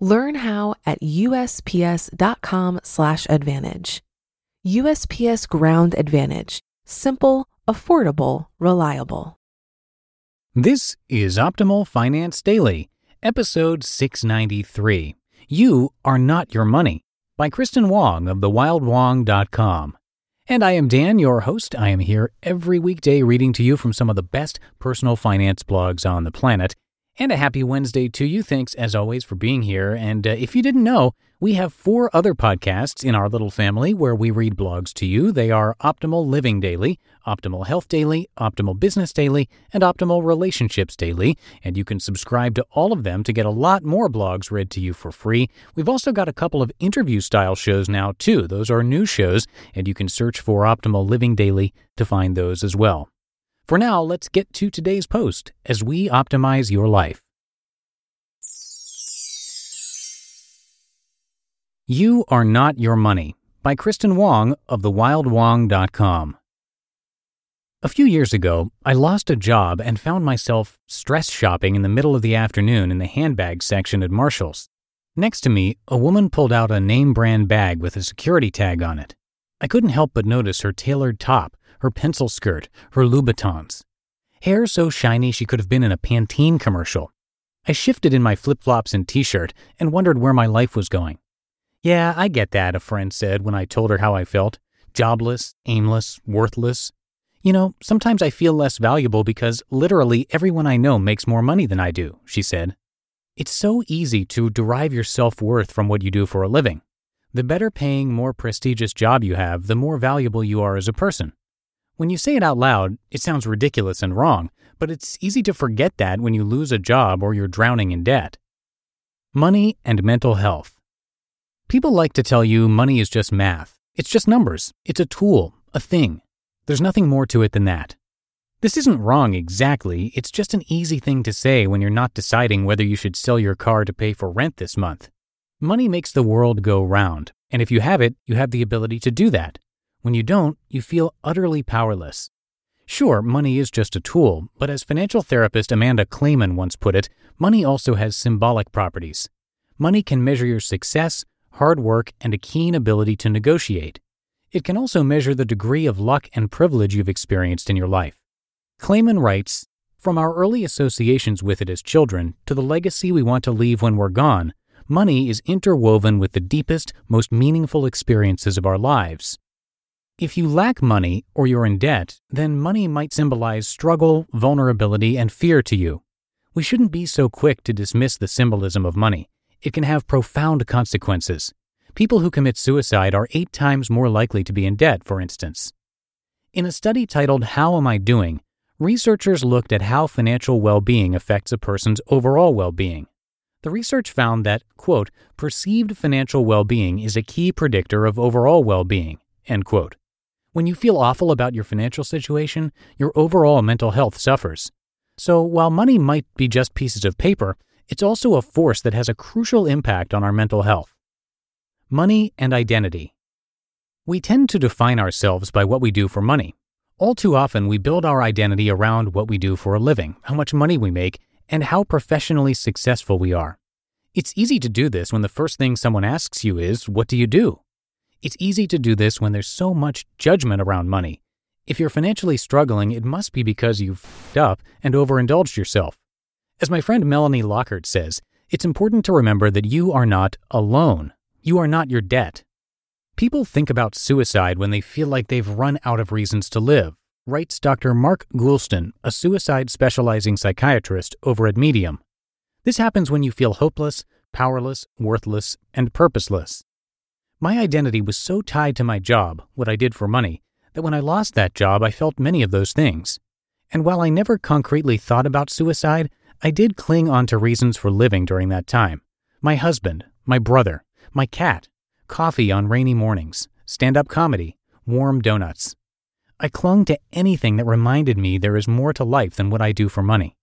Learn how at usps.com/advantage. USPS Ground Advantage: simple, affordable, reliable. This is Optimal Finance Daily, episode 693. You are not your money by Kristin Wong of thewildwong.com. And I am Dan, your host. I am here every weekday reading to you from some of the best personal finance blogs on the planet. And a happy Wednesday to you. Thanks, as always, for being here. And uh, if you didn't know, we have four other podcasts in our little family where we read blogs to you. They are Optimal Living Daily, Optimal Health Daily, Optimal Business Daily, and Optimal Relationships Daily. And you can subscribe to all of them to get a lot more blogs read to you for free. We've also got a couple of interview style shows now, too. Those are new shows, and you can search for Optimal Living Daily to find those as well. For now, let's get to today's post as we optimize your life. You Are Not Your Money by Kristin Wong of thewildwong.com. A few years ago, I lost a job and found myself stress shopping in the middle of the afternoon in the handbag section at Marshall's. Next to me, a woman pulled out a name brand bag with a security tag on it. I couldn't help but notice her tailored top, her pencil skirt, her Louboutins. Hair so shiny she could have been in a Pantene commercial. I shifted in my flip flops and t shirt and wondered where my life was going. Yeah, I get that, a friend said when I told her how I felt jobless, aimless, worthless. You know, sometimes I feel less valuable because literally everyone I know makes more money than I do, she said. It's so easy to derive your self worth from what you do for a living. The better paying, more prestigious job you have, the more valuable you are as a person. When you say it out loud, it sounds ridiculous and wrong, but it's easy to forget that when you lose a job or you're drowning in debt. Money and mental health. People like to tell you money is just math. It's just numbers. It's a tool, a thing. There's nothing more to it than that. This isn't wrong exactly, it's just an easy thing to say when you're not deciding whether you should sell your car to pay for rent this month. Money makes the world go round, and if you have it, you have the ability to do that. When you don't, you feel utterly powerless. Sure, money is just a tool, but as financial therapist Amanda Clayman once put it, money also has symbolic properties. Money can measure your success, hard work, and a keen ability to negotiate. It can also measure the degree of luck and privilege you've experienced in your life. Clayman writes From our early associations with it as children to the legacy we want to leave when we're gone, money is interwoven with the deepest, most meaningful experiences of our lives. If you lack money or you're in debt, then money might symbolize struggle, vulnerability, and fear to you. We shouldn't be so quick to dismiss the symbolism of money. It can have profound consequences. People who commit suicide are eight times more likely to be in debt, for instance. In a study titled How Am I Doing? researchers looked at how financial well being affects a person's overall well being. The research found that, quote, perceived financial well being is a key predictor of overall well being, end quote. When you feel awful about your financial situation, your overall mental health suffers. So while money might be just pieces of paper, it's also a force that has a crucial impact on our mental health. Money and identity. We tend to define ourselves by what we do for money. All too often, we build our identity around what we do for a living, how much money we make, and how professionally successful we are. It's easy to do this when the first thing someone asks you is, What do you do? It's easy to do this when there's so much judgment around money. If you're financially struggling, it must be because you've f***ed up and overindulged yourself. As my friend Melanie Lockert says, it's important to remember that you are not alone. You are not your debt. People think about suicide when they feel like they've run out of reasons to live, writes Dr. Mark Goulston, a suicide specializing psychiatrist over at Medium. This happens when you feel hopeless, powerless, worthless, and purposeless. My identity was so tied to my job, what I did for money, that when I lost that job, I felt many of those things. And while I never concretely thought about suicide, I did cling on to reasons for living during that time my husband, my brother, my cat, coffee on rainy mornings, stand up comedy, warm donuts. I clung to anything that reminded me there is more to life than what I do for money.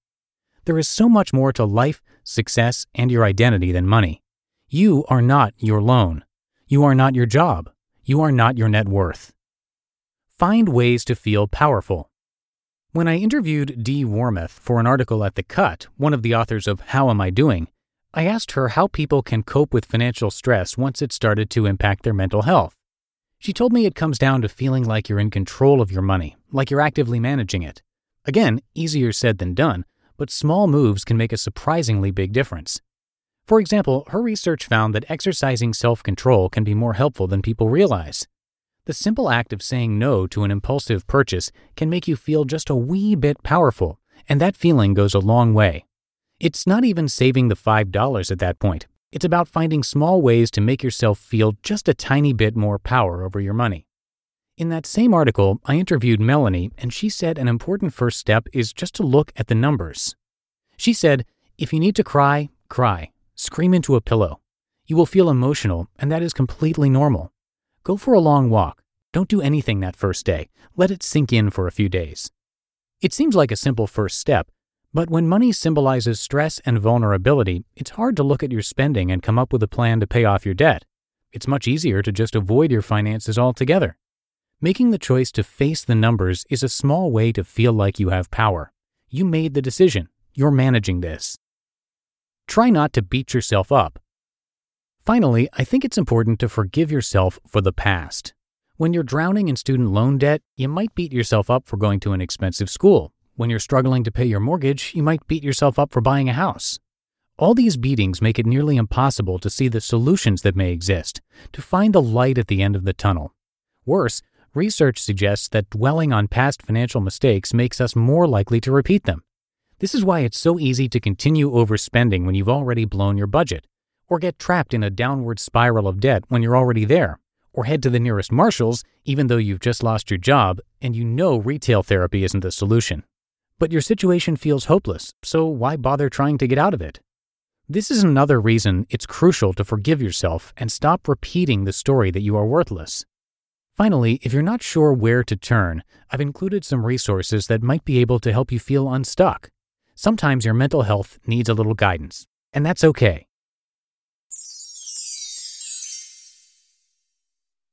There is so much more to life, success, and your identity than money. You are not your loan. You are not your job. You are not your net worth. Find ways to feel powerful. When I interviewed Dee Warmath for an article at The Cut, one of the authors of How Am I Doing, I asked her how people can cope with financial stress once it started to impact their mental health. She told me it comes down to feeling like you're in control of your money, like you're actively managing it. Again, easier said than done, but small moves can make a surprisingly big difference. For example, her research found that exercising self control can be more helpful than people realize. The simple act of saying no to an impulsive purchase can make you feel just a wee bit powerful, and that feeling goes a long way. It's not even saving the $5 at that point. It's about finding small ways to make yourself feel just a tiny bit more power over your money. In that same article, I interviewed Melanie, and she said an important first step is just to look at the numbers. She said, if you need to cry, cry. Scream into a pillow. You will feel emotional, and that is completely normal. Go for a long walk. Don't do anything that first day. Let it sink in for a few days. It seems like a simple first step, but when money symbolizes stress and vulnerability, it's hard to look at your spending and come up with a plan to pay off your debt. It's much easier to just avoid your finances altogether. Making the choice to face the numbers is a small way to feel like you have power. You made the decision. You're managing this. Try not to beat yourself up. Finally, I think it's important to forgive yourself for the past. When you're drowning in student loan debt, you might beat yourself up for going to an expensive school when you're struggling to pay your mortgage, you might beat yourself up for buying a house. All these beatings make it nearly impossible to see the solutions that may exist, to find the light at the end of the tunnel. Worse, research suggests that dwelling on past financial mistakes makes us more likely to repeat them. This is why it's so easy to continue overspending when you've already blown your budget, or get trapped in a downward spiral of debt when you're already there, or head to the nearest Marshalls even though you've just lost your job and you know retail therapy isn't the solution. But your situation feels hopeless, so why bother trying to get out of it? This is another reason it's crucial to forgive yourself and stop repeating the story that you are worthless. Finally, if you're not sure where to turn, I've included some resources that might be able to help you feel unstuck. Sometimes your mental health needs a little guidance, and that's okay.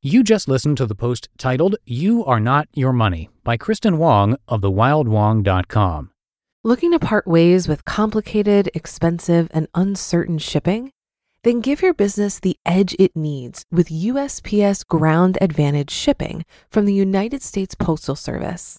You just listened to the post titled You Are Not Your Money by Kristin Wong of thewildwong.com. Looking to part ways with complicated, expensive, and uncertain shipping? Then give your business the edge it needs with USPS Ground Advantage shipping from the United States Postal Service.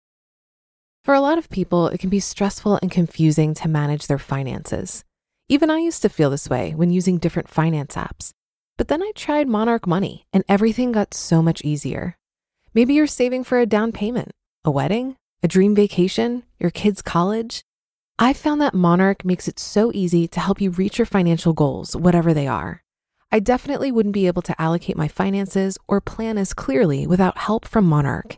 For a lot of people, it can be stressful and confusing to manage their finances. Even I used to feel this way when using different finance apps. But then I tried Monarch Money and everything got so much easier. Maybe you're saving for a down payment, a wedding, a dream vacation, your kids' college. I found that Monarch makes it so easy to help you reach your financial goals, whatever they are. I definitely wouldn't be able to allocate my finances or plan as clearly without help from Monarch.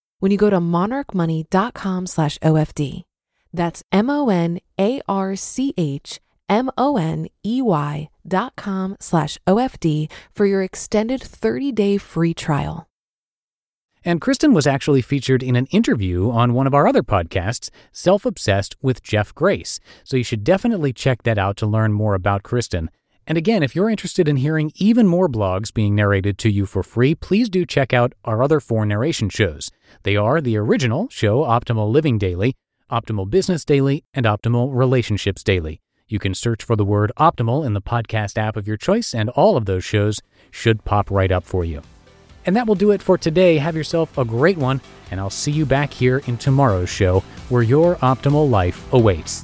when you go to monarchmoney.com slash OFD. That's M O N A R C H M O N E Y dot com slash OFD for your extended 30 day free trial. And Kristin was actually featured in an interview on one of our other podcasts, Self Obsessed with Jeff Grace. So you should definitely check that out to learn more about Kristin. And again, if you're interested in hearing even more blogs being narrated to you for free, please do check out our other four narration shows. They are the original show, Optimal Living Daily, Optimal Business Daily, and Optimal Relationships Daily. You can search for the word optimal in the podcast app of your choice, and all of those shows should pop right up for you. And that will do it for today. Have yourself a great one, and I'll see you back here in tomorrow's show where your optimal life awaits.